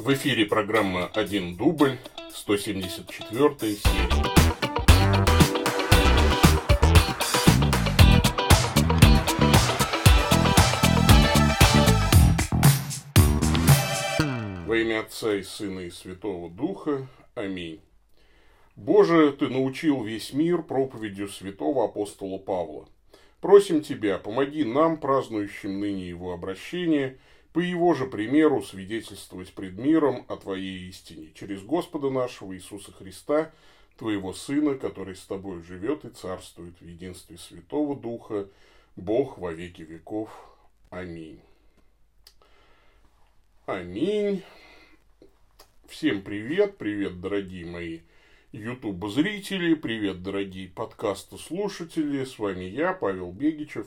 В эфире программа «Один дубль», 174 серия. Во имя Отца и Сына и Святого Духа. Аминь. Боже, Ты научил весь мир проповедью святого апостола Павла. Просим Тебя, помоги нам, празднующим ныне его обращение, по его же примеру свидетельствовать пред миром о Твоей истине, через Господа нашего Иисуса Христа, Твоего Сына, который с Тобой живет и царствует в единстве Святого Духа, Бог во веки веков. Аминь. Аминь. Всем привет, привет, дорогие мои YouTube зрители, привет, дорогие подкасты слушатели. С вами я, Павел Бегичев,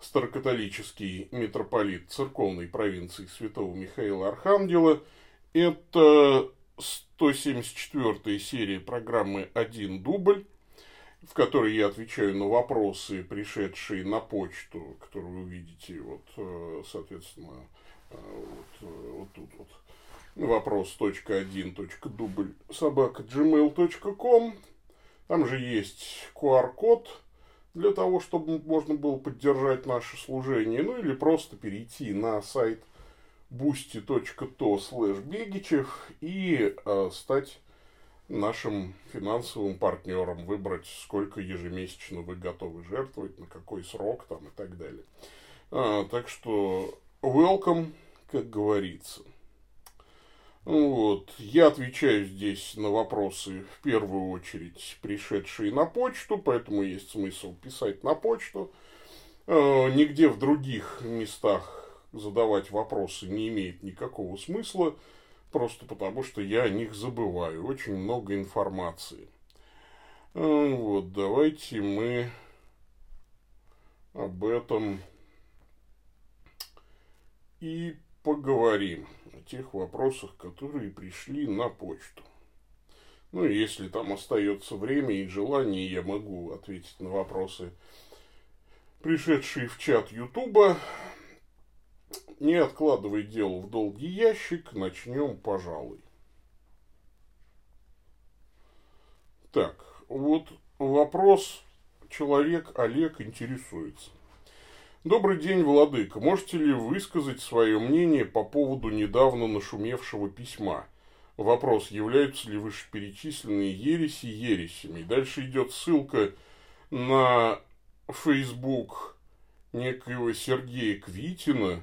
старокатолический митрополит церковной провинции Святого Михаила Архангела. Это 174 серия программы «Один дубль», в которой я отвечаю на вопросы, пришедшие на почту, которую вы видите, вот, э, соответственно, э, вот, э, вот тут вот вопрос.1.дубль собака gmail.com. Там же есть QR-код для того, чтобы можно было поддержать наше служение. Ну или просто перейти на сайт boosty.to slash бегичев и э, стать нашим финансовым партнером, выбрать, сколько ежемесячно вы готовы жертвовать, на какой срок там и так далее. А, так что welcome, как говорится. Вот. Я отвечаю здесь на вопросы в первую очередь пришедшие на почту, поэтому есть смысл писать на почту. Э, нигде в других местах задавать вопросы не имеет никакого смысла, просто потому что я о них забываю. Очень много информации. Э, вот, давайте мы об этом и поговорим о тех вопросах, которые пришли на почту. Ну, если там остается время и желание, я могу ответить на вопросы, пришедшие в чат Ютуба. Не откладывай дело в долгий ящик, начнем, пожалуй. Так, вот вопрос человек Олег интересуется. Добрый день, Владыка. Можете ли высказать свое мнение по поводу недавно нашумевшего письма? Вопрос, являются ли вышеперечисленные ереси ересями? Дальше идет ссылка на Facebook некоего Сергея Квитина,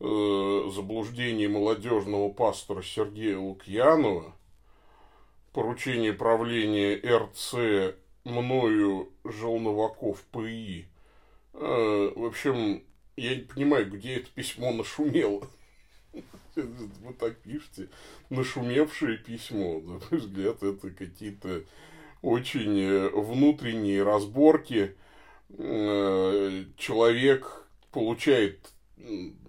э, заблуждение молодежного пастора Сергея Лукьянова, поручение правления РЦ мною Желноваков ПИ – в общем, я не понимаю, где это письмо нашумело. Вы так пишете, нашумевшее письмо. На мой взгляд, это какие-то очень э, внутренние разборки. Э, человек получает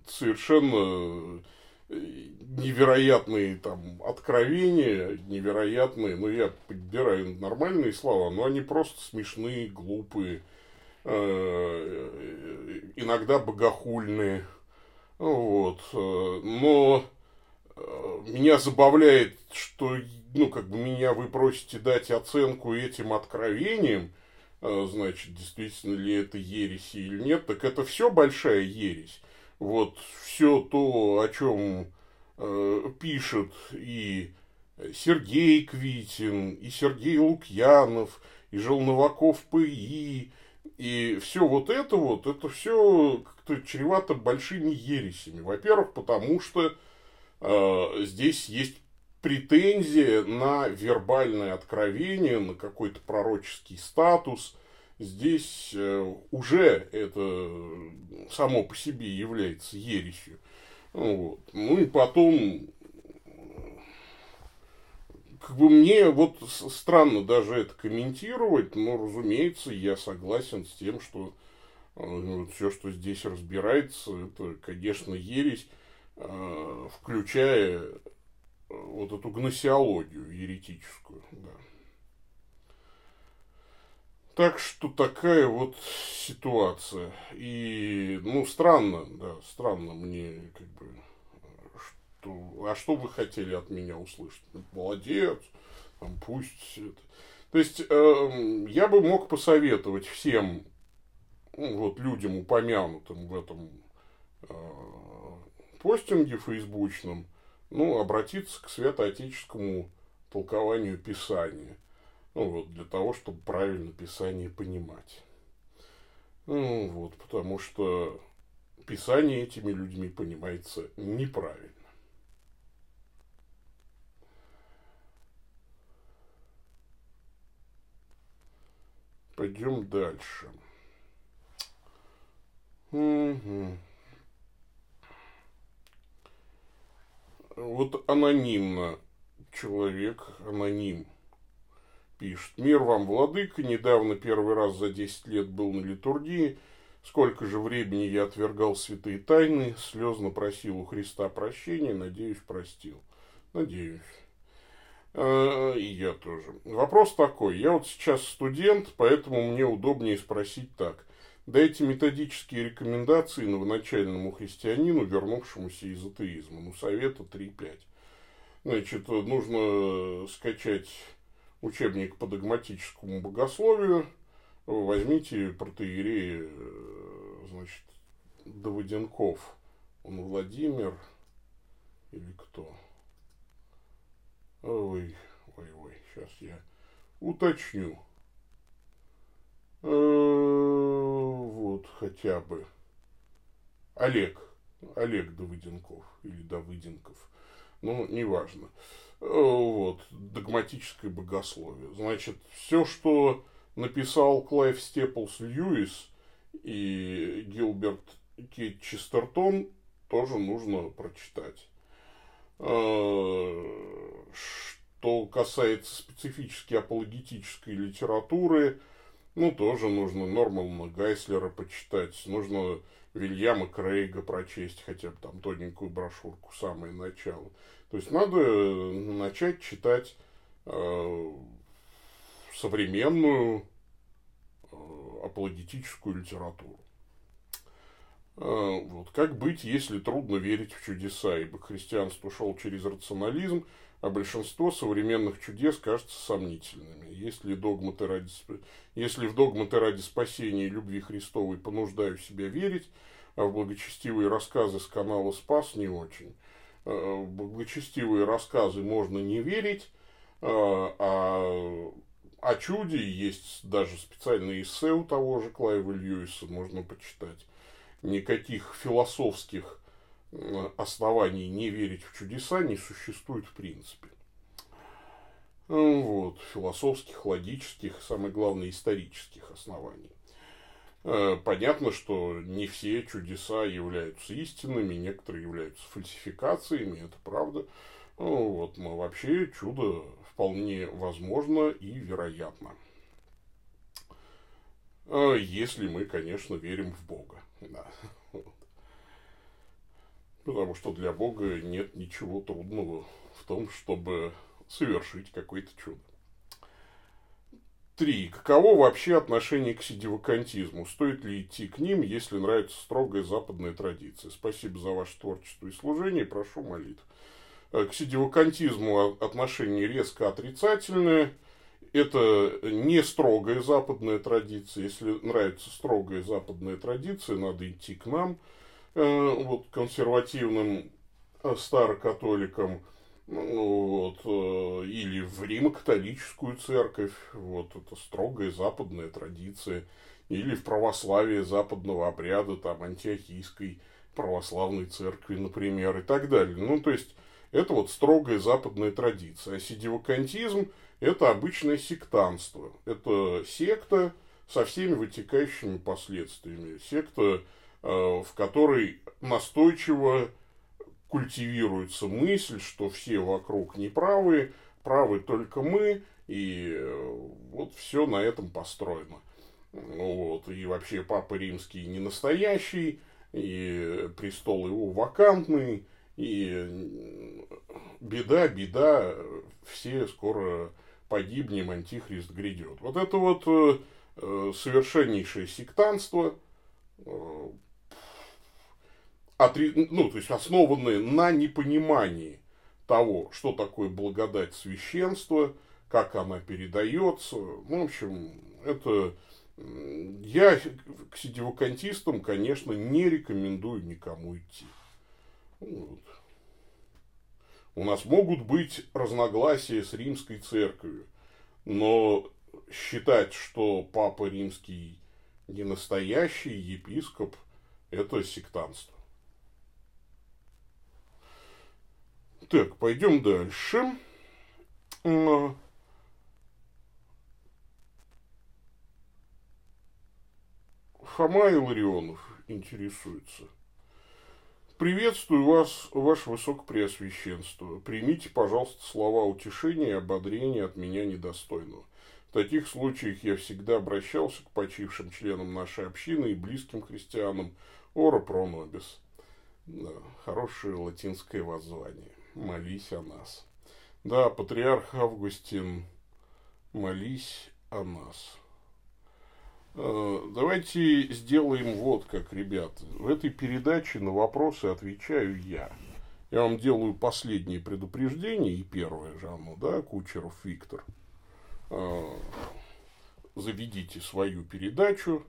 совершенно невероятные там откровения, невероятные, ну я подбираю нормальные слова, но они просто смешные, глупые Э, иногда богохульные. Вот. Но э, меня забавляет, что ну, как бы меня вы просите дать оценку этим откровениям, э, значит, действительно ли это ересь или нет, так это все большая ересь. Вот все то, о чем э, пишет и Сергей Квитин, и Сергей Лукьянов, и Желноваков ПИ, и все вот это вот, это все как-то чревато большими ересями. Во-первых, потому что э, здесь есть претензия на вербальное откровение, на какой-то пророческий статус. Здесь э, уже это само по себе является ересью. Вот. Ну и потом как бы мне вот странно даже это комментировать, но, разумеется, я согласен с тем, что э, все, что здесь разбирается, это, конечно, ересь, э, включая э, вот эту гносеологию еретическую. Да. Так что такая вот ситуация. И, ну, странно, да, странно мне, как бы, а что вы хотели от меня услышать? Молодец, там, пусть это. То есть, э, я бы мог посоветовать всем ну, вот людям, упомянутым в этом э, постинге фейсбучном, ну, обратиться к святоотеческому толкованию Писания. Ну, вот, для того, чтобы правильно Писание понимать. Ну, вот, потому что Писание этими людьми понимается неправильно. Пойдем дальше. Угу. Вот анонимно человек, аноним, пишет. Мир вам, владыка, недавно первый раз за 10 лет был на литургии. Сколько же времени я отвергал святые тайны, слезно просил у Христа прощения, надеюсь, простил. Надеюсь. А, и я тоже. Вопрос такой. Я вот сейчас студент, поэтому мне удобнее спросить так. Дайте методические рекомендации новоначальному христианину, вернувшемуся из атеизма. Ну, совета 3-5. Значит, нужно скачать учебник по догматическому богословию. Возьмите протеерея, значит, Давыденков. Он Владимир или кто? Ой, ой, ой, сейчас я уточню. Вот хотя бы. Олег. Олег Давыденков или Давыденков. Ну, неважно. Э, вот, догматическое богословие. Значит, все, что написал Клайв Степлс Льюис и Гилберт Кейт Честертон, тоже нужно прочитать. Э, что касается специфически апологетической литературы, ну, тоже нужно Нормана Гайслера почитать, нужно Вильяма Крейга прочесть, хотя бы там тоненькую брошюрку, самое начало. То есть надо начать читать э, современную э, апологетическую литературу. А, вот. Как быть, если трудно верить в чудеса, ибо христианство шел через рационализм, а большинство современных чудес кажется сомнительными. Если, догматы ради, если в догматы ради спасения и любви Христовой понуждаю себя верить, а в благочестивые рассказы с канала «Спас» не очень. А, в благочестивые рассказы можно не верить, а, а о чуде есть даже специальные эссе у того же Клайва Льюиса, можно почитать никаких философских оснований не верить в чудеса не существует в принципе. Вот, философских, логических, самое главное, исторических оснований. Э, понятно, что не все чудеса являются истинными, некоторые являются фальсификациями, это правда. Вот, но вообще чудо вполне возможно и вероятно. Э, если мы, конечно, верим в Бога. Да. Потому что для Бога нет ничего трудного в том, чтобы совершить какое-то чудо. Три. Каково вообще отношение к сидивакантизму? Стоит ли идти к ним, если нравится строгая западная традиция? Спасибо за ваше творчество и служение, прошу молитв. Э, к сидивакантизму отношение резко отрицательное – это не строгая западная традиция. Если нравится строгая западная традиция, надо идти к нам, э, вот, консервативным э, старокатоликам, ну, вот, э, или в Римо-католическую церковь, вот, это строгая западная традиция, или в православие западного обряда, там, антиохийской православной церкви, например, и так далее. Ну, то есть, это вот строгая западная традиция. А сидивакантизм это обычное сектанство. Это секта со всеми вытекающими последствиями. Секта, э, в которой настойчиво культивируется мысль, что все вокруг неправы, правы только мы, и э, вот все на этом построено. Вот. И вообще Папа Римский не настоящий, и престол его вакантный, и беда, беда, все скоро погибнем, антихрист грядет. Вот это вот э, э, совершеннейшее сектанство, э, отри... ну, то есть основанные на непонимании того, что такое благодать священства, как она передается. Ну, в общем, это я к сидевокантистам, конечно, не рекомендую никому идти. Вот. У нас могут быть разногласия с римской церковью, но считать, что папа римский не настоящий епископ, это сектантство. Так, пойдем дальше. Фома Илларионов интересуется. Приветствую вас, ваше высокопреосвященство. Примите, пожалуйста, слова утешения и ободрения от меня недостойного. В таких случаях я всегда обращался к почившим членам нашей общины и близким христианам Ора Пронобис. Да, хорошее латинское воззвание. Молись о нас. Да, патриарх Августин, молись о нас. Э, давайте сделаем вот как, ребят. В этой передаче на вопросы отвечаю я. Я вам делаю последнее предупреждение, и первое же оно, да, Кучеров Виктор. Э, заведите свою передачу,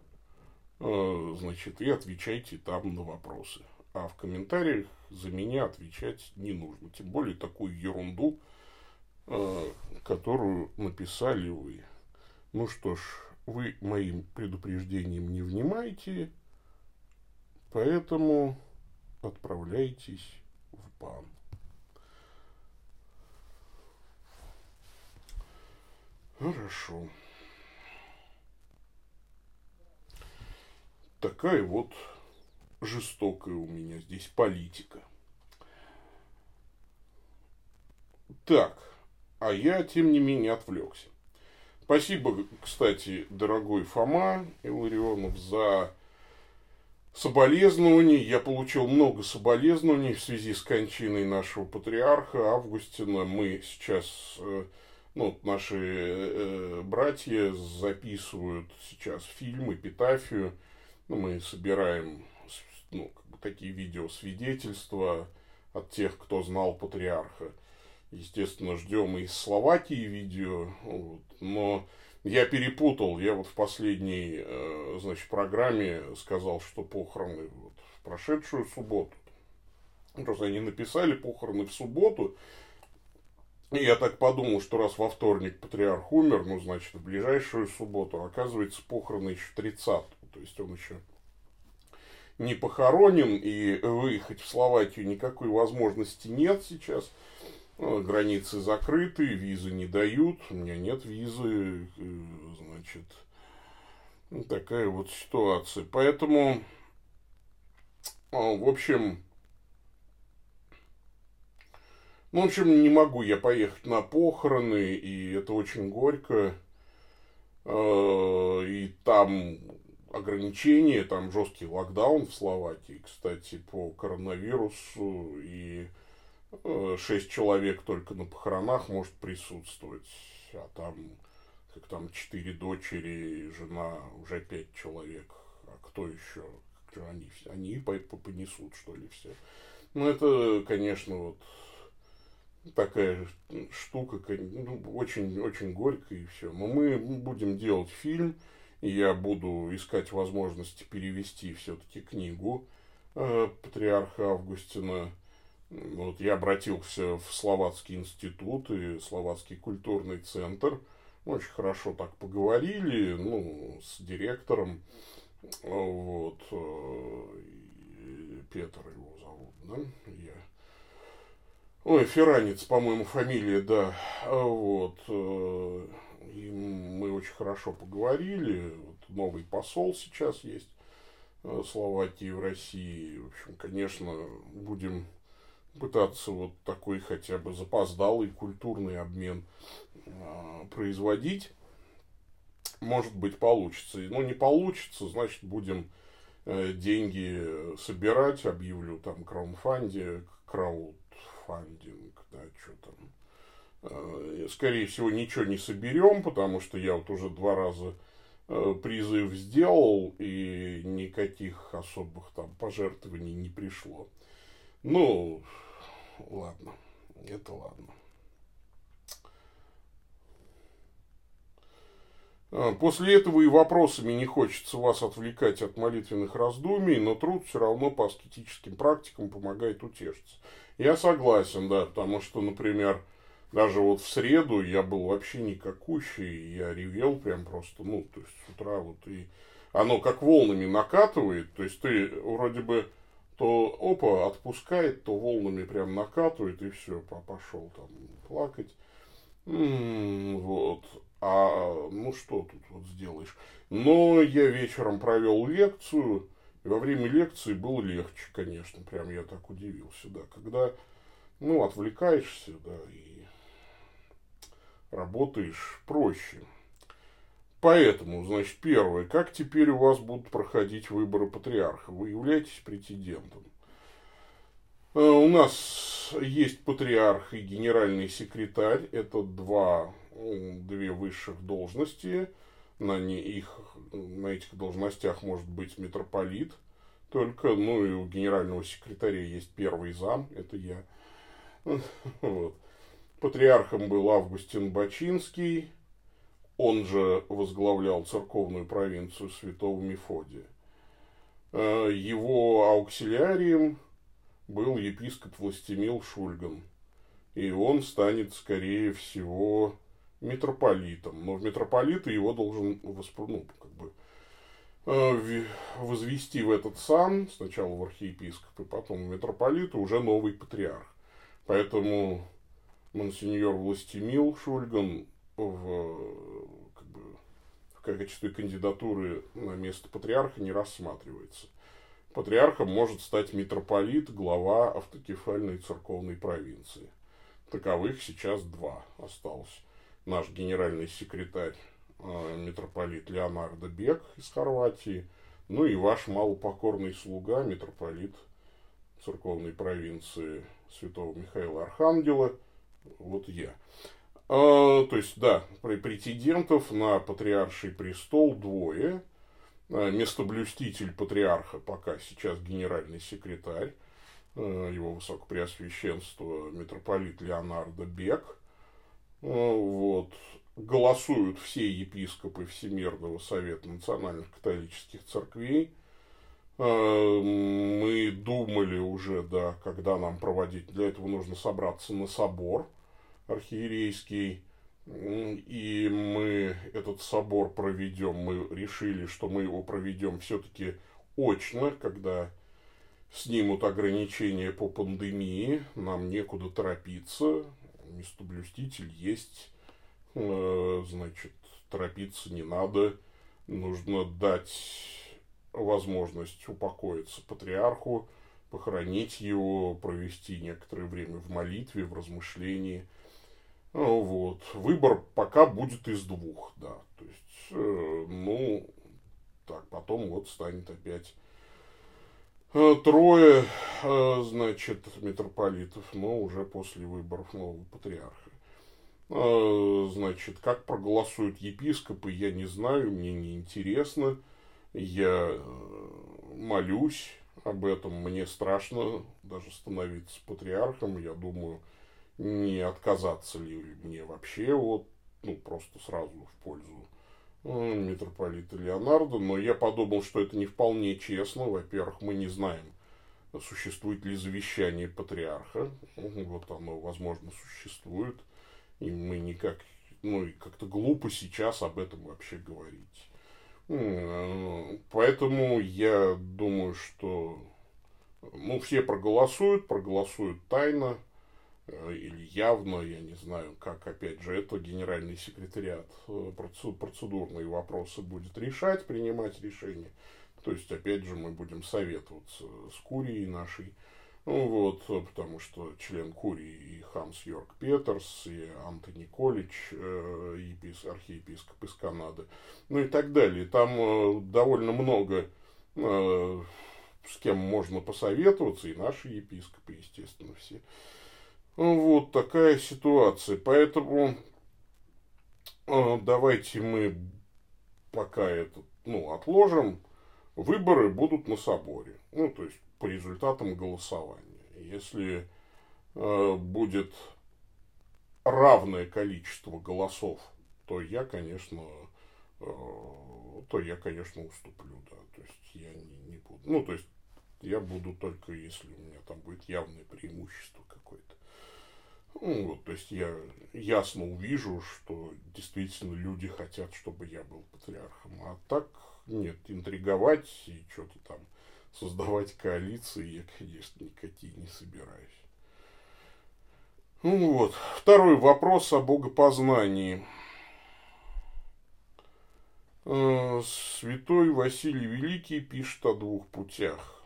э, значит, и отвечайте там на вопросы. А в комментариях за меня отвечать не нужно. Тем более такую ерунду, которую написали вы. Ну что ж, вы моим предупреждением не внимаете, поэтому отправляйтесь в бан. Хорошо. Такая вот жестокая у меня здесь политика. Так, а я, тем не менее, отвлекся. Спасибо, кстати, дорогой Фома Илларионов, за соболезнования. Я получил много соболезнований в связи с кончиной нашего патриарха Августина. Мы сейчас, э, ну, наши э, братья записывают сейчас фильм «Эпитафию». Ну, мы собираем ну, такие видеосвидетельства от тех, кто знал патриарха. Естественно, ждем из Словакии видео, вот. но я перепутал. Я вот в последней, э, значит, программе сказал, что похороны вот в прошедшую субботу. Просто они написали похороны в субботу. И я так подумал, что раз во вторник патриарх умер, ну, значит, в ближайшую субботу, оказывается, похороны еще 30 То есть он еще не похоронен, и выехать в Словакию никакой возможности нет сейчас. Ну, границы закрыты, визы не дают, у меня нет визы, э, значит, такая вот ситуация. Поэтому, а, в общем, ну, в общем, не могу я поехать на похороны, и это очень горько. А, и там ограничения, там жесткий локдаун в Словакии, кстати, по коронавирусу, и шесть человек только на похоронах может присутствовать, а там, как там, четыре дочери, жена, уже пять человек. А кто еще? Они, они понесут, что ли, все. Ну, это, конечно, вот такая штука, ну, очень, очень горькая и все. Но мы будем делать фильм, и я буду искать возможности перевести все-таки книгу э, патриарха Августина вот я обратился в Словацкий институт и Словацкий культурный центр. Мы очень хорошо так поговорили, ну, с директором. Вот. Э, Петр его зовут, да? Я. Ой, Феранец, по-моему, фамилия, да. Вот. Э, и мы очень хорошо поговорили. Вот новый посол сейчас есть э, Словакии в России. В общем, конечно, будем пытаться вот такой хотя бы запоздалый культурный обмен э, производить. Может быть, получится. Ну, не получится, значит, будем э, деньги собирать, объявлю там краудфанде, краудфандинг, да, что там. Э, скорее всего, ничего не соберем, потому что я вот уже два раза э, призыв сделал, и никаких особых там пожертвований не пришло. Ну, ладно, это ладно. А, после этого и вопросами не хочется вас отвлекать от молитвенных раздумий, но труд все равно по аскетическим практикам помогает утешиться. Я согласен, да, потому что, например, даже вот в среду я был вообще никакущий, я ревел прям просто, ну, то есть с утра вот и оно как волнами накатывает, то есть ты вроде бы то опа, отпускает, то волнами прям накатывает, и все, пошел там плакать. Вот. А ну что тут вот сделаешь? Но я вечером провел лекцию, и во время лекции было легче, конечно, прям я так удивился, да, когда, ну, отвлекаешься, да, и работаешь проще. Поэтому, значит, первое, как теперь у вас будут проходить выборы патриарха? Вы являетесь претендентом. Э, у нас есть патриарх и генеральный секретарь. Это два две высших должности. На, не их, на этих должностях может быть митрополит только, ну и у генерального секретаря есть первый зам, это я. Вот. Патриархом был Августин Бачинский, он же возглавлял церковную провинцию Святого Мефодия. Э, его ауксилиарием был епископ Властемил Шульган. И он станет, скорее всего, митрополитом. Но в митрополита его должен воспр... ну, как бы, э, возвести в этот сан, сначала в архиепископ, и потом в митрополита уже новый патриарх. Поэтому монсеньор Властемил Шульган в, как бы, в качестве кандидатуры на место патриарха не рассматривается. Патриархом может стать митрополит, глава автокефальной церковной провинции. Таковых сейчас два осталось наш генеральный секретарь э, митрополит Леонардо Бек из Хорватии, ну и ваш малопокорный слуга, митрополит церковной провинции святого Михаила Архангела, вот я. А, то есть, да, претендентов на патриарший престол двое. А, местоблюститель патриарха пока сейчас генеральный секретарь, а, его высокопреосвященство митрополит Леонардо Бек – вот, голосуют все епископы Всемирного Совета Национальных Католических Церквей. Мы думали уже, да, когда нам проводить, для этого нужно собраться на собор архиерейский, и мы этот собор проведем, мы решили, что мы его проведем все-таки очно, когда снимут ограничения по пандемии, нам некуда торопиться, местоблюститель есть, э, значит, торопиться не надо, нужно дать возможность упокоиться патриарху, похоронить его, провести некоторое время в молитве, в размышлении. Ну, вот. Выбор пока будет из двух, да. То есть, э, ну, так, потом вот станет опять Э, трое, э, значит, митрополитов, но уже после выборов нового патриарха. Э, значит, как проголосуют епископы, я не знаю, мне не интересно. Я молюсь об этом, мне страшно даже становиться патриархом. Я думаю, не отказаться ли мне вообще, вот, ну, просто сразу в пользу митрополита Леонардо, но я подумал, что это не вполне честно. Во-первых, мы не знаем, существует ли завещание патриарха. Вот оно, возможно, существует. И мы никак, ну, и как-то глупо сейчас об этом вообще говорить. Поэтому я думаю, что ну, все проголосуют, проголосуют тайно. Э, или явно, я не знаю, как, опять же, это генеральный секретариат э, процедурные вопросы будет решать, принимать решения. То есть, опять же, мы будем советоваться с Курией нашей, ну вот, потому что член Курии и Ханс Йорк Петерс, и Антони Колич, э, епис, архиепископ из Канады, ну и так далее. Там э, довольно много э, с кем можно посоветоваться, и наши епископы, естественно, все. Вот такая ситуация. Поэтому э, давайте мы пока это, ну, отложим, выборы будут на соборе. Ну, то есть, по результатам голосования. Если э, будет равное количество голосов, то я, конечно, э, то я, конечно, уступлю, да. То есть я не, не буду. Ну, то есть я буду только, если у меня там будет явное преимущество какое-то. Ну, вот, то есть я ясно увижу, что действительно люди хотят, чтобы я был патриархом. А так нет, интриговать и что-то там создавать коалиции я, конечно, никакие не собираюсь. Ну вот. Второй вопрос о богопознании. Э, святой Василий Великий пишет о двух путях.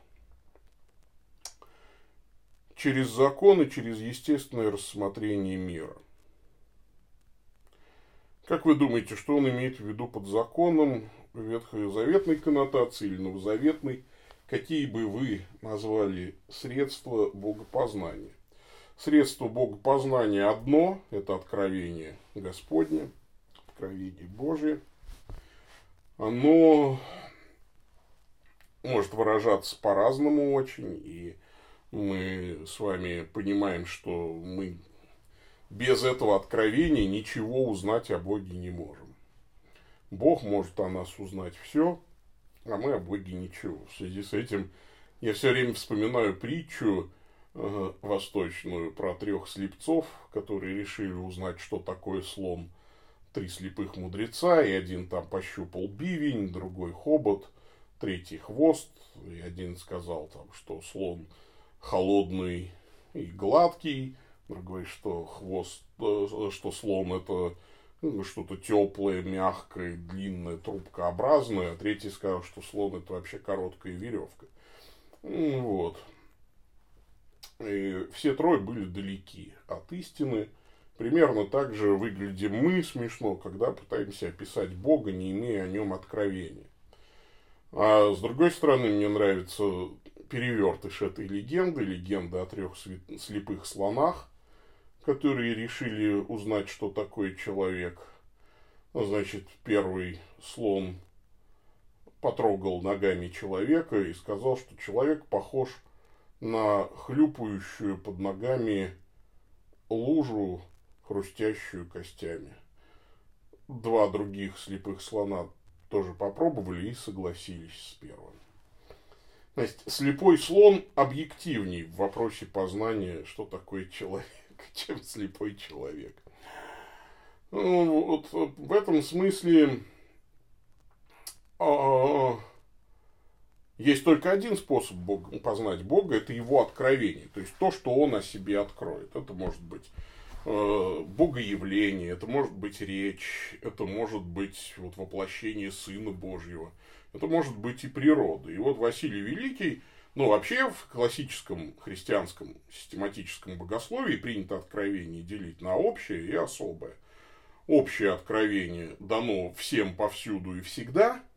Через закон и через естественное рассмотрение мира. Как вы думаете, что он имеет в виду под законом ветхозаветной коннотации или новозаветной? Какие бы вы назвали средства богопознания? Средство богопознания одно – это откровение Господне, откровение Божие. Оно может выражаться по-разному очень, и мы с вами понимаем, что мы без этого откровения ничего узнать о Боге не можем. Бог может о нас узнать все, а мы о Боге ничего. В связи с этим я все время вспоминаю притчу э, восточную про трех слепцов, которые решили узнать, что такое слон. Три слепых мудреца, и один там пощупал бивень, другой хобот, третий хвост, и один сказал там, что слон холодный и гладкий, другой, что хвост, э, что слон это ну, что-то теплое, мягкое, длинное, трубкообразное, а третий сказал, что слон это вообще короткая веревка. Вот. И все трое были далеки от истины. Примерно так же выглядим мы смешно, когда пытаемся описать Бога, не имея о нем откровения. А с другой стороны, мне нравится перевертыш этой легенды, легенда о трех слепых слонах, которые решили узнать, что такое человек. Значит, первый слон потрогал ногами человека и сказал, что человек похож на хлюпающую под ногами лужу, хрустящую костями. Два других слепых слона тоже попробовали и согласились с первым. Есть слепой слон объективней в вопросе познания, что такое человек, чем слепой человек. Ну, вот в этом смысле а, есть только один способ Бога, познать Бога, это его откровение, то есть то, что он о себе откроет. Это может быть э, богоявление, это может быть речь, это может быть вот, воплощение Сына Божьего, это может быть и природа. И вот Василий Великий, ну вообще в классическом христианском систематическом богословии принято откровение делить на общее и особое. Общее откровение дано всем повсюду и всегда –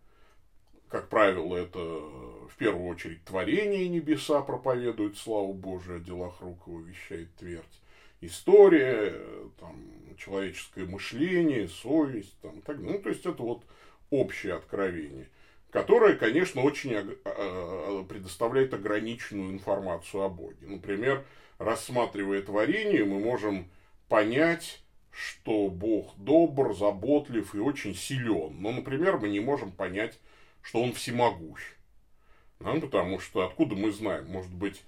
как правило, это в первую очередь творение небеса проповедует славу Божию, о делах рук его вещает твердь. История, там, человеческое мышление, совесть, там, так, ну, то есть это вот общее откровение, которое, конечно, очень а, а, предоставляет ограниченную информацию о Боге. Например, рассматривая творение, мы можем понять, что Бог добр, заботлив и очень силен. Но, например, мы не можем понять, что он всемогущ. Ну, потому что откуда мы знаем, может быть,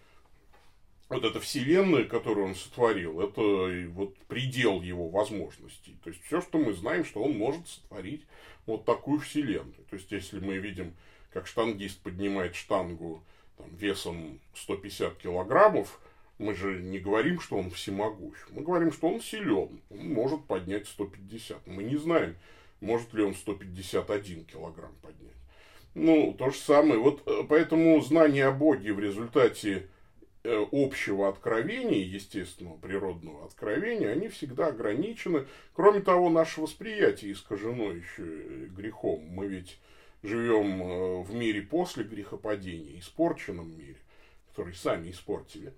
вот эта вселенная, которую он сотворил, это вот предел его возможностей. То есть все, что мы знаем, что он может сотворить вот такую вселенную. То есть если мы видим, как штангист поднимает штангу там, весом 150 килограммов, мы же не говорим, что он всемогущ. Мы говорим, что он силен. Он может поднять 150. Мы не знаем, может ли он 151 килограмм поднять. Ну, то же самое. Вот э, поэтому знание о Боге в результате общего откровения, естественного природного откровения, они всегда ограничены. Кроме того, наше восприятие искажено еще э, грехом. Мы ведь живем в мире после грехопадения, испорченном мире, который сами испортили.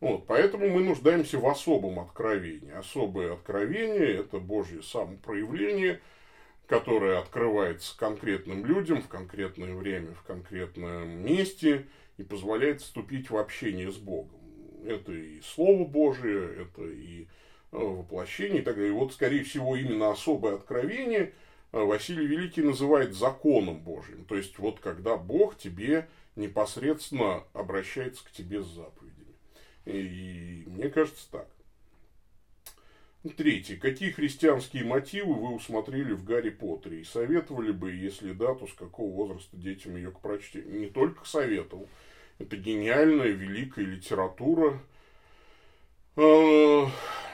Вот, поэтому мы нуждаемся в особом откровении. Особое откровение – это Божье самопроявление – которая открывается конкретным людям в конкретное время, в конкретном месте и позволяет вступить в общение с Богом. Это и Слово Божие, это и э, воплощение и так далее. И вот, скорее всего, именно особое откровение э, Василий Великий называет законом Божьим. То есть, вот когда Бог тебе непосредственно обращается к тебе с заповедями. И мне кажется так. Третье. Какие христианские мотивы вы усмотрели в Гарри Поттере? И советовали бы, если да, то с какого возраста детям ее к прочтению? Не только советовал. Это гениальная, великая литература э,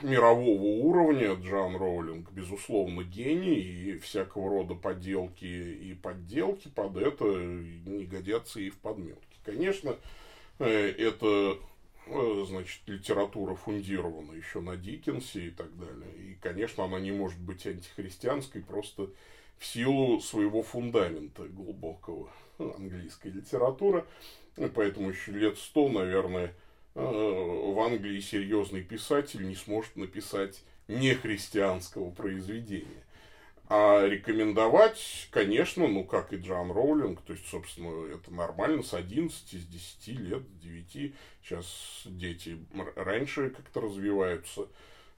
мирового уровня. Джан Роулинг, безусловно, гений. И всякого рода поделки и подделки под это не годятся и в подметке. Конечно, э, это Э, значит, литература фундирована еще на Диккенсе и так далее. И, конечно, она не может быть антихристианской просто в силу своего фундамента глубокого английской литературы. И поэтому еще лет сто, наверное, э, в Англии серьезный писатель не сможет написать нехристианского произведения. А рекомендовать, конечно, ну, как и Джон Роулинг, то есть, собственно, это нормально с 11, с 10 лет, с 9. Сейчас дети раньше как-то развиваются.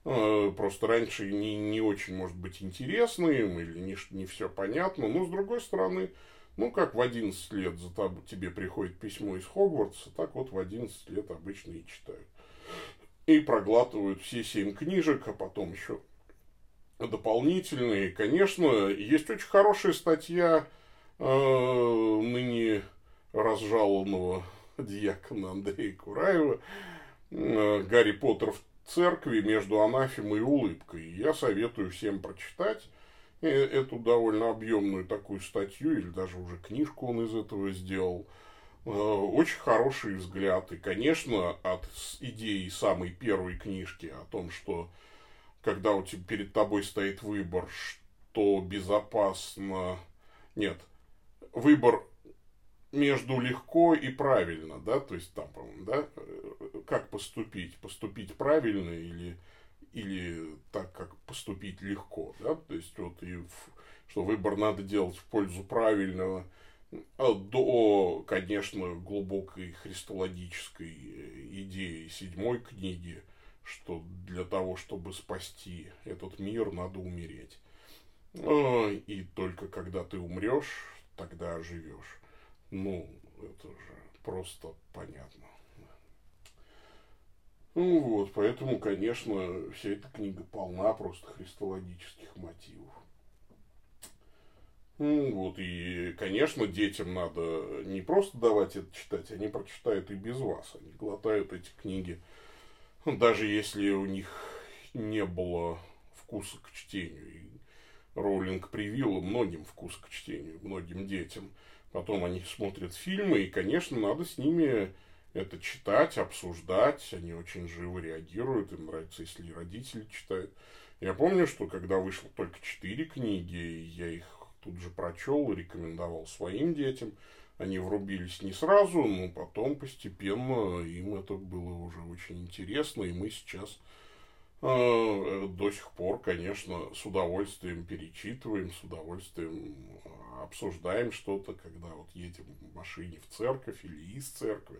Э, просто раньше не, не очень, может быть, интересно им или не, не все понятно. Но, с другой стороны, ну, как в 11 лет за тобой, тебе приходит письмо из Хогвартса, так вот в 11 лет обычно и читают. И проглатывают все семь книжек, а потом еще дополнительные. Конечно, есть очень хорошая статья э, ныне разжалованного диакона Андрея Кураева э, «Гарри Поттер в церкви между анафемой и улыбкой». Я советую всем прочитать эту довольно объемную такую статью, или даже уже книжку он из этого сделал. Э, очень хороший взгляд. И, конечно, от идеи самой первой книжки о том, что когда у тебя перед тобой стоит выбор, что безопасно. Нет, выбор между легко и правильно, да, то есть там, да, как поступить, поступить правильно или, или так, как поступить легко, да, то есть вот и, в, что выбор надо делать в пользу правильного, а до, конечно, глубокой христологической идеи седьмой книги, что для того, чтобы спасти этот мир, надо умереть. И только когда ты умрешь, тогда оживешь. Ну, это же просто понятно. Ну вот, поэтому, конечно, вся эта книга полна просто христологических мотивов. Ну вот, и, конечно, детям надо не просто давать это читать, они прочитают и без вас. Они глотают эти книги ну, даже если у них не было вкуса к чтению. И Роулинг привила многим вкус к чтению, многим детям. Потом они смотрят фильмы, и, конечно, надо с ними это читать, обсуждать. Они очень живо реагируют, им нравится, если родители читают. Я помню, что когда вышло только четыре книги, я их тут же прочел и рекомендовал своим детям – они врубились не сразу, но потом постепенно им это было уже очень интересно, и мы сейчас э, до сих пор, конечно, с удовольствием перечитываем, с удовольствием обсуждаем что-то, когда вот едем в машине в церковь или из церкви.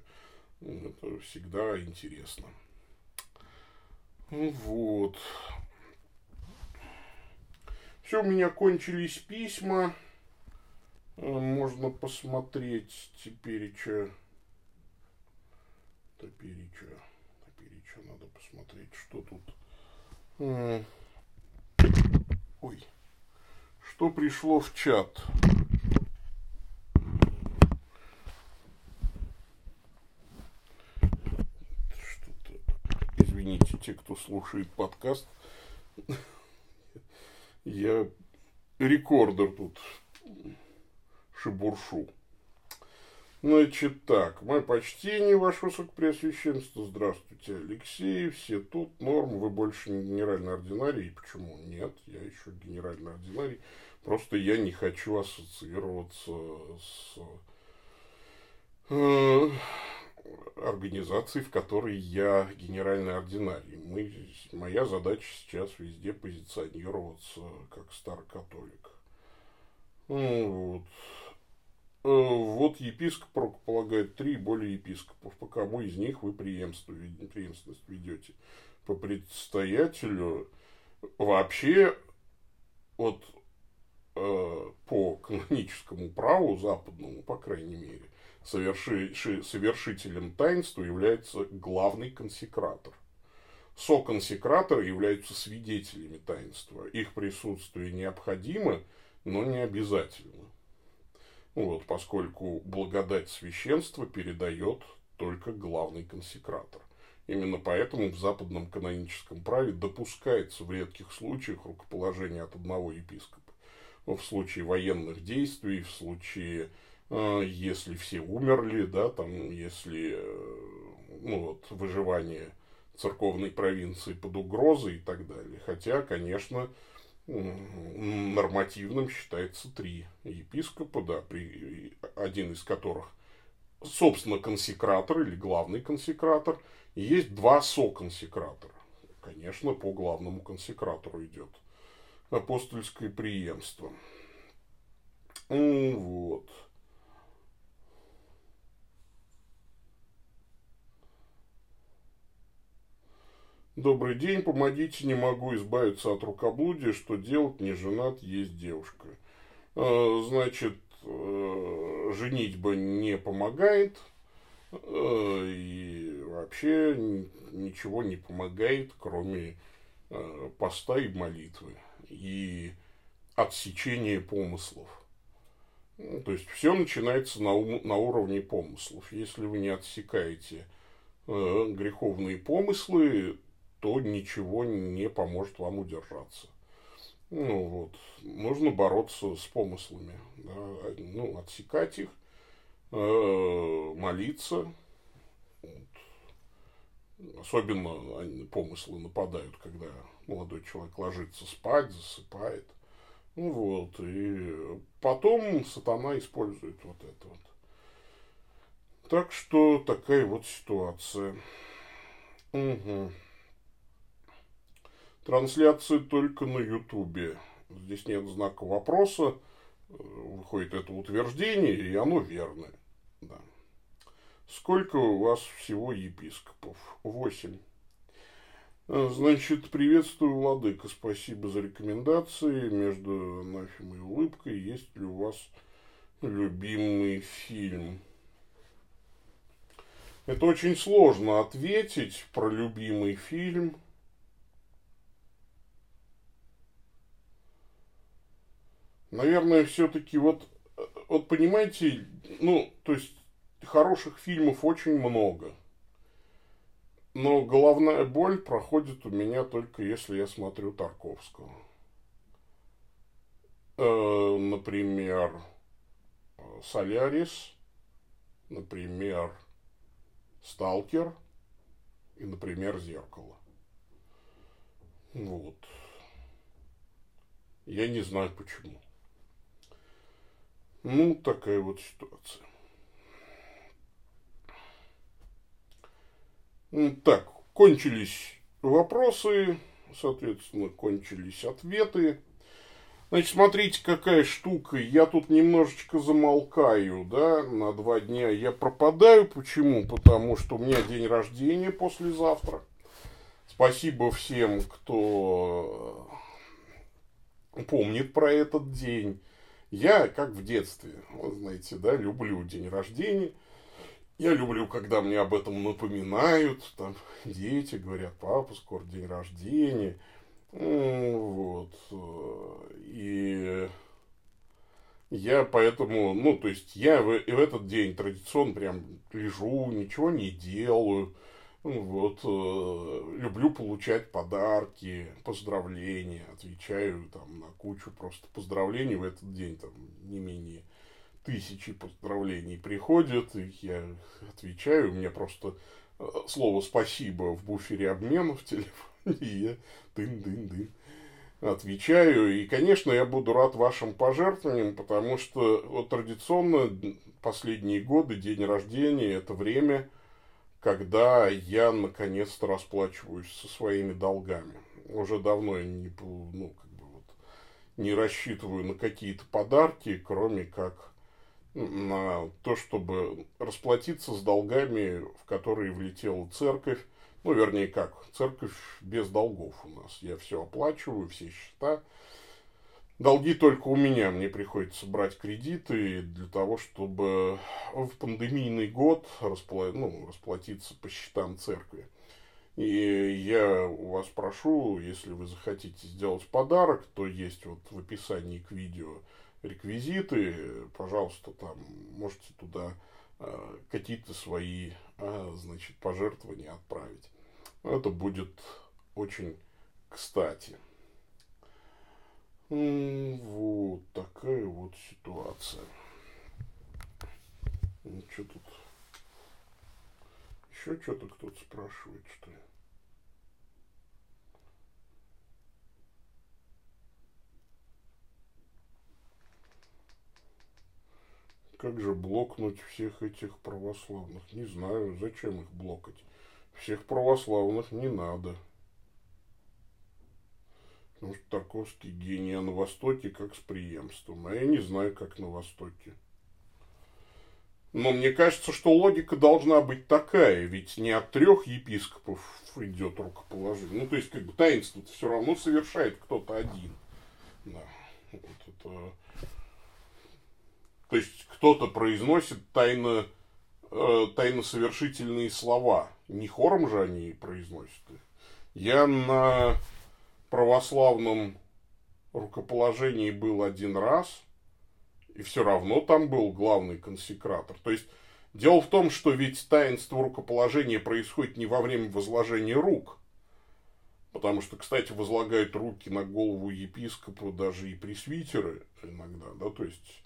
Это всегда интересно. Вот. Все, у меня кончились письма. Э, можно посмотреть теперь что теперь надо посмотреть что тут ой что пришло в чат что-то извините те кто слушает подкаст. Я рекордер тут шебуршу. Значит так, мое почтение, ваше высокопреосвященство, здравствуйте, Алексей, все тут, норм, вы больше не генеральный ординарий, почему? Нет, я еще генеральный ординарий, просто я не хочу ассоциироваться с организацией, в которой я генеральный ординарий. Мы, моя задача сейчас везде позиционироваться как старый католик. Вот. Э, вот епископ рукополагает три более епископов. По кому из них вы преемственность ведете? По предстоятелю вообще вот э, по каноническому праву западному, по крайней мере, соверши, совершителем таинства является главный консекратор. Соконсекраторы являются свидетелями таинства. Их присутствие необходимо, но не обязательно. Вот, поскольку благодать священства передает только главный консекратор. Именно поэтому в западном каноническом праве допускается в редких случаях рукоположение от одного епископа. В случае военных действий, в случае, если все умерли, да, там, если э, ну, вот, выживание церковной провинции под угрозой и так далее. Хотя, конечно, нормативным считается три епископа, да, при, один из которых, собственно, консекратор или главный консекратор, и есть два соконсекратора. Конечно, по главному консекратору идет апостольское преемство. Вот. Добрый день, помогите, не могу избавиться от рукоблудия, что делать, не женат, есть девушка. Э, значит, э, женитьба не помогает, э, и вообще ничего не помогает, кроме поста и молитвы, и отсечения помыслов. Ну, то есть все начинается на, ум, на уровне помыслов. Если вы не отсекаете греховные помыслы, то ничего не поможет вам удержаться. Ну вот, нужно бороться с помыслами, да, ну, отсекать их, э, молиться. Вот. Особенно они, помыслы нападают, когда молодой человек ложится спать, засыпает. Ну вот, и потом сатана использует вот это вот. Так что такая вот ситуация. Угу. Трансляции только на Ютубе. Здесь нет знака вопроса. Выходит это утверждение, и оно верное. Да. Сколько у вас всего епископов? Восемь. Значит, приветствую, Владыка. Спасибо за рекомендации. Между анафемой и улыбкой есть ли у вас любимый фильм? Это очень сложно ответить про любимый фильм – наверное, все-таки вот, вот понимаете, ну, то есть хороших фильмов очень много. Но головная боль проходит у меня только если я смотрю Тарковского. Э, например, Солярис, например, Сталкер и, например, Зеркало. Вот. Я не знаю почему. Ну, такая вот ситуация. Так, кончились вопросы, соответственно, кончились ответы. Значит, смотрите, какая штука. Я тут немножечко замолкаю, да, на два дня я пропадаю. Почему? Потому что у меня день рождения послезавтра. Спасибо всем, кто помнит про этот день. Я, как в детстве, вы знаете, да, люблю день рождения. Я люблю, когда мне об этом напоминают. Там дети говорят, папа, скоро день рождения. Вот. И я поэтому, ну, то есть я в, в этот день традиционно прям лежу, ничего не делаю. Вот, э, люблю получать подарки, поздравления, отвечаю там на кучу просто поздравлений в этот день, там не менее тысячи поздравлений приходят, и я отвечаю, у меня просто э, слово «спасибо» в буфере обмена в телефоне, и я дын-дын-дын отвечаю. И, конечно, я буду рад вашим пожертвованиям, потому что вот, традиционно последние годы, день рождения, это время – когда я наконец-то расплачиваюсь со своими долгами. Уже давно я не, ну, как бы вот, не рассчитываю на какие-то подарки, кроме как на то, чтобы расплатиться с долгами, в которые влетела церковь. Ну, вернее, как, церковь без долгов у нас. Я все оплачиваю, все счета. Долги только у меня. Мне приходится брать кредиты для того, чтобы в пандемийный год распла... ну, расплатиться по счетам церкви. И я у вас прошу, если вы захотите сделать подарок, то есть вот в описании к видео реквизиты, пожалуйста, там можете туда э, какие-то свои, э, значит, пожертвования отправить. Это будет очень кстати. Вот такая вот ситуация. Ну, что тут? Еще что-то кто-то спрашивает, что ли? Как же блокнуть всех этих православных? Не знаю, зачем их блокать. Всех православных не надо. Потому что Тарковский гений, а на Востоке как с преемством. А я не знаю, как на Востоке. Но мне кажется, что логика должна быть такая, ведь не от трех епископов идет рукоположение. Ну, то есть, как бы таинство все равно совершает кто-то один. Да. Вот это то есть кто-то произносит тайно, э, тайносовершительные слова. Не хором же они произносят их. Я на православном рукоположении был один раз, и все равно там был главный консекратор. То есть дело в том, что ведь таинство рукоположения происходит не во время возложения рук, Потому что, кстати, возлагают руки на голову епископа даже и пресвитеры иногда, да, то есть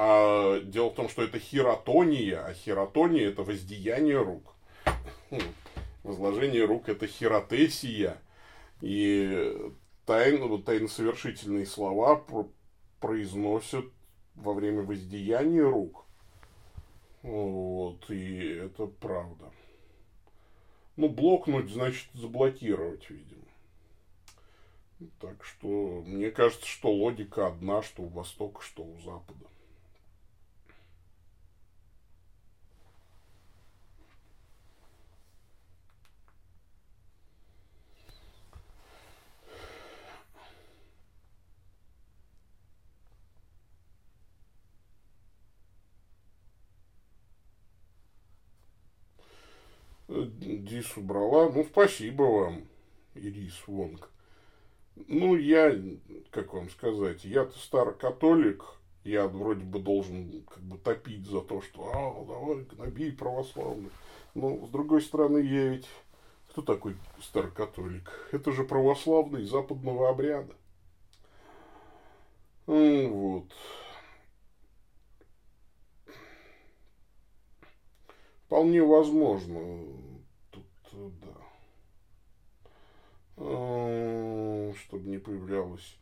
а дело в том, что это хиротония, а хиротония это воздеяние рук. Возложение рук это хиротесия. И тайн, тайносовершительные слова произносят во время воздеяния рук. Вот, и это правда. Ну, блокнуть значит заблокировать, видимо. Так что мне кажется, что логика одна, что у Востока, что у Запада. Дис убрала. Ну, спасибо вам, Ирис Вонг. Ну, я, как вам сказать, я-то старокатолик, я вроде бы должен как бы топить за то, что а, давай гноби православных. Но, с другой стороны, я ведь... Кто такой старокатолик? Это же православный западного обряда. Вот. Вполне возможно. Тут, да. А, чтобы не появлялось.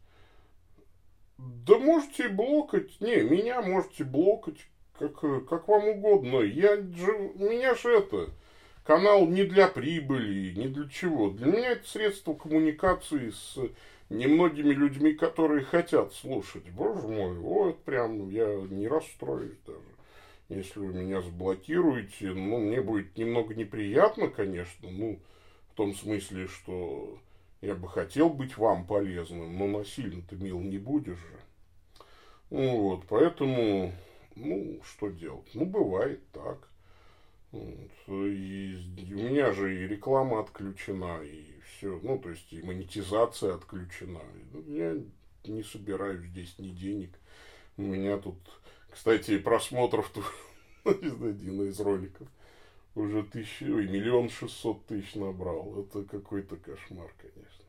Да можете блокать. Не, меня можете блокать как, как вам угодно. Я же, меня же это, канал не для прибыли, не для чего. Для меня это средство коммуникации с немногими людьми, которые хотят слушать. Боже мой, вот прям я не расстроюсь даже если вы меня заблокируете, ну, мне будет немного неприятно, конечно, ну, в том смысле, что я бы хотел быть вам полезным, но насильно-то мил не будешь же. Ну, вот, поэтому, ну, что делать? Ну, бывает так. Вот. И у меня же и реклама отключена, и все, ну, то есть и монетизация отключена. Я не собираю здесь ни денег. У меня тут кстати, просмотров один из роликов уже тысячи, ой, миллион шестьсот тысяч набрал. Это какой-то кошмар, конечно.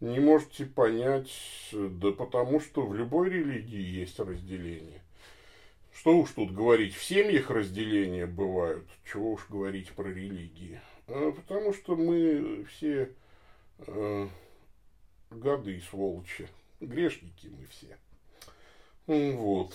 Не можете понять, да потому что в любой религии есть разделение. Что уж тут говорить, в семьях разделения бывают, чего уж говорить про религии. А потому что мы все э, гады и сволочи, грешники мы все. Вот.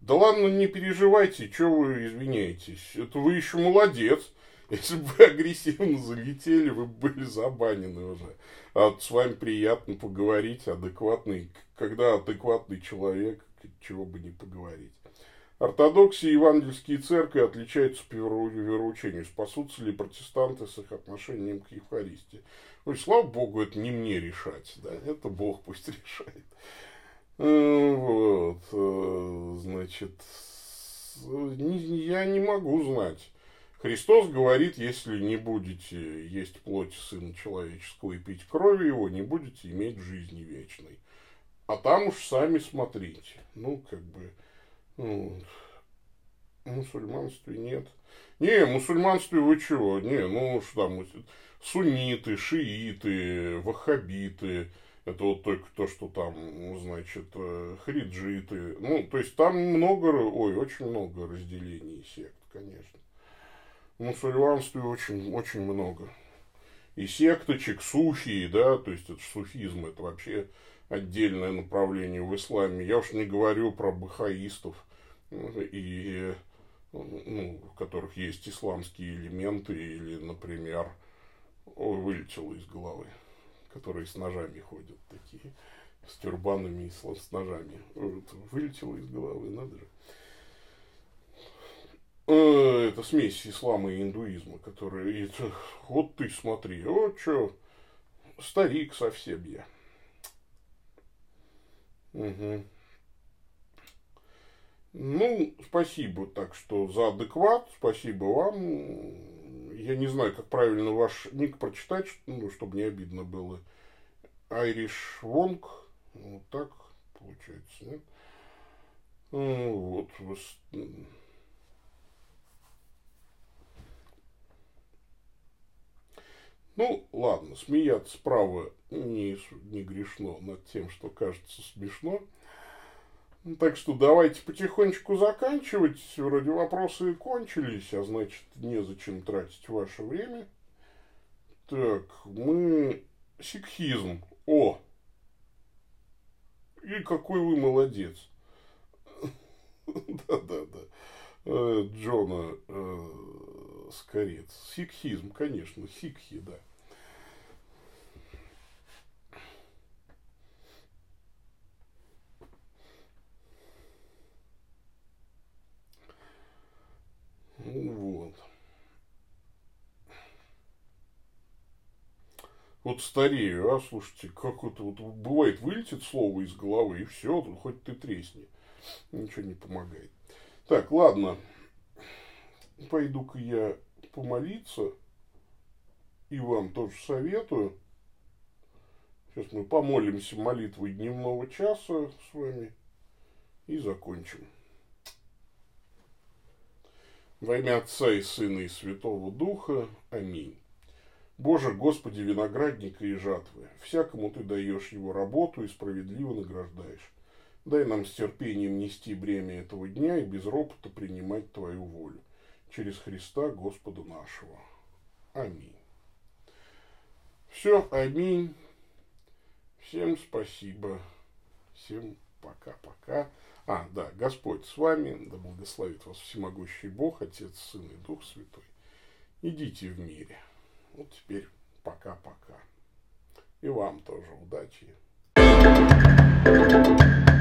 Да. Ладно, не переживайте, что вы извиняетесь. Это вы еще молодец. Если бы вы агрессивно залетели, вы бы были забанены уже. А с вами приятно поговорить, адекватный, когда адекватный человек, чего бы не поговорить. Ортодоксия и евангельские церкви отличаются по вероучению. Спасутся ли протестанты с их отношением к Евхаристии? Ну, слава Богу, это не мне решать, да, это Бог пусть решает. Э, вот, э, значит, я не могу знать. Христос говорит, если не будете есть плоть Сына Человеческого и пить крови Его, не будете иметь жизни вечной. А там уж сами смотрите. Ну, как бы, ну, в мусульманстве нет. Не, мусульманстве вы чего? Не, ну что там, сунниты, шииты, ваххабиты, это вот только то, что там, значит, э, хриджиты. Ну, то есть там много, ой, очень много разделений сект, конечно. В мусульманстве очень, очень много. И секточек, суфии, да, то есть это суфизм, это вообще отдельное направление в исламе. Я уж не говорю про бахаистов, и, ну, в которых есть исламские элементы, или, например, ой, вылетело из головы, которые с ножами ходят такие, с тюрбанами и с, с ножами. Вот, вылетело из головы, надо же. Э, это смесь ислама и индуизма, которые, вот ты смотри, о, что, старик совсем я. Угу. Ну, спасибо, так что за адекват, спасибо вам. Я не знаю, как правильно ваш ник прочитать, ну, чтобы не обидно было. Айриш Вонг, вот так получается, нет? Ну, вот, Ну, ладно, смеяться справа не, не грешно над тем, что кажется смешно. Ну, так что давайте потихонечку заканчивать. Вроде вопросы кончились, а значит, незачем тратить ваше время. Так, мы... Сикхизм. О! И какой вы молодец. Да-да-да. Э, Джона Скорец. Сикхизм, конечно, сикхи, да. Вот. Вот старею, а, слушайте, как это вот бывает, вылетит слово из головы, и все, хоть ты тресни. Ничего не помогает. Так, ладно. Пойду-ка я помолиться. И вам тоже советую. Сейчас мы помолимся молитвой дневного часа с вами и закончим. Во имя Отца и Сына и Святого Духа. Аминь. Боже, Господи, виноградника и жатвы, всякому Ты даешь его работу и справедливо награждаешь. Дай нам с терпением нести бремя этого дня и без ропота принимать Твою волю. Через Христа Господа нашего. Аминь. Все, аминь. Всем спасибо. Всем пока-пока. А, да, Господь с вами, да благословит вас всемогущий Бог, Отец, Сын и Дух Святой. Идите в мире. Вот теперь пока-пока. И вам тоже удачи. thank you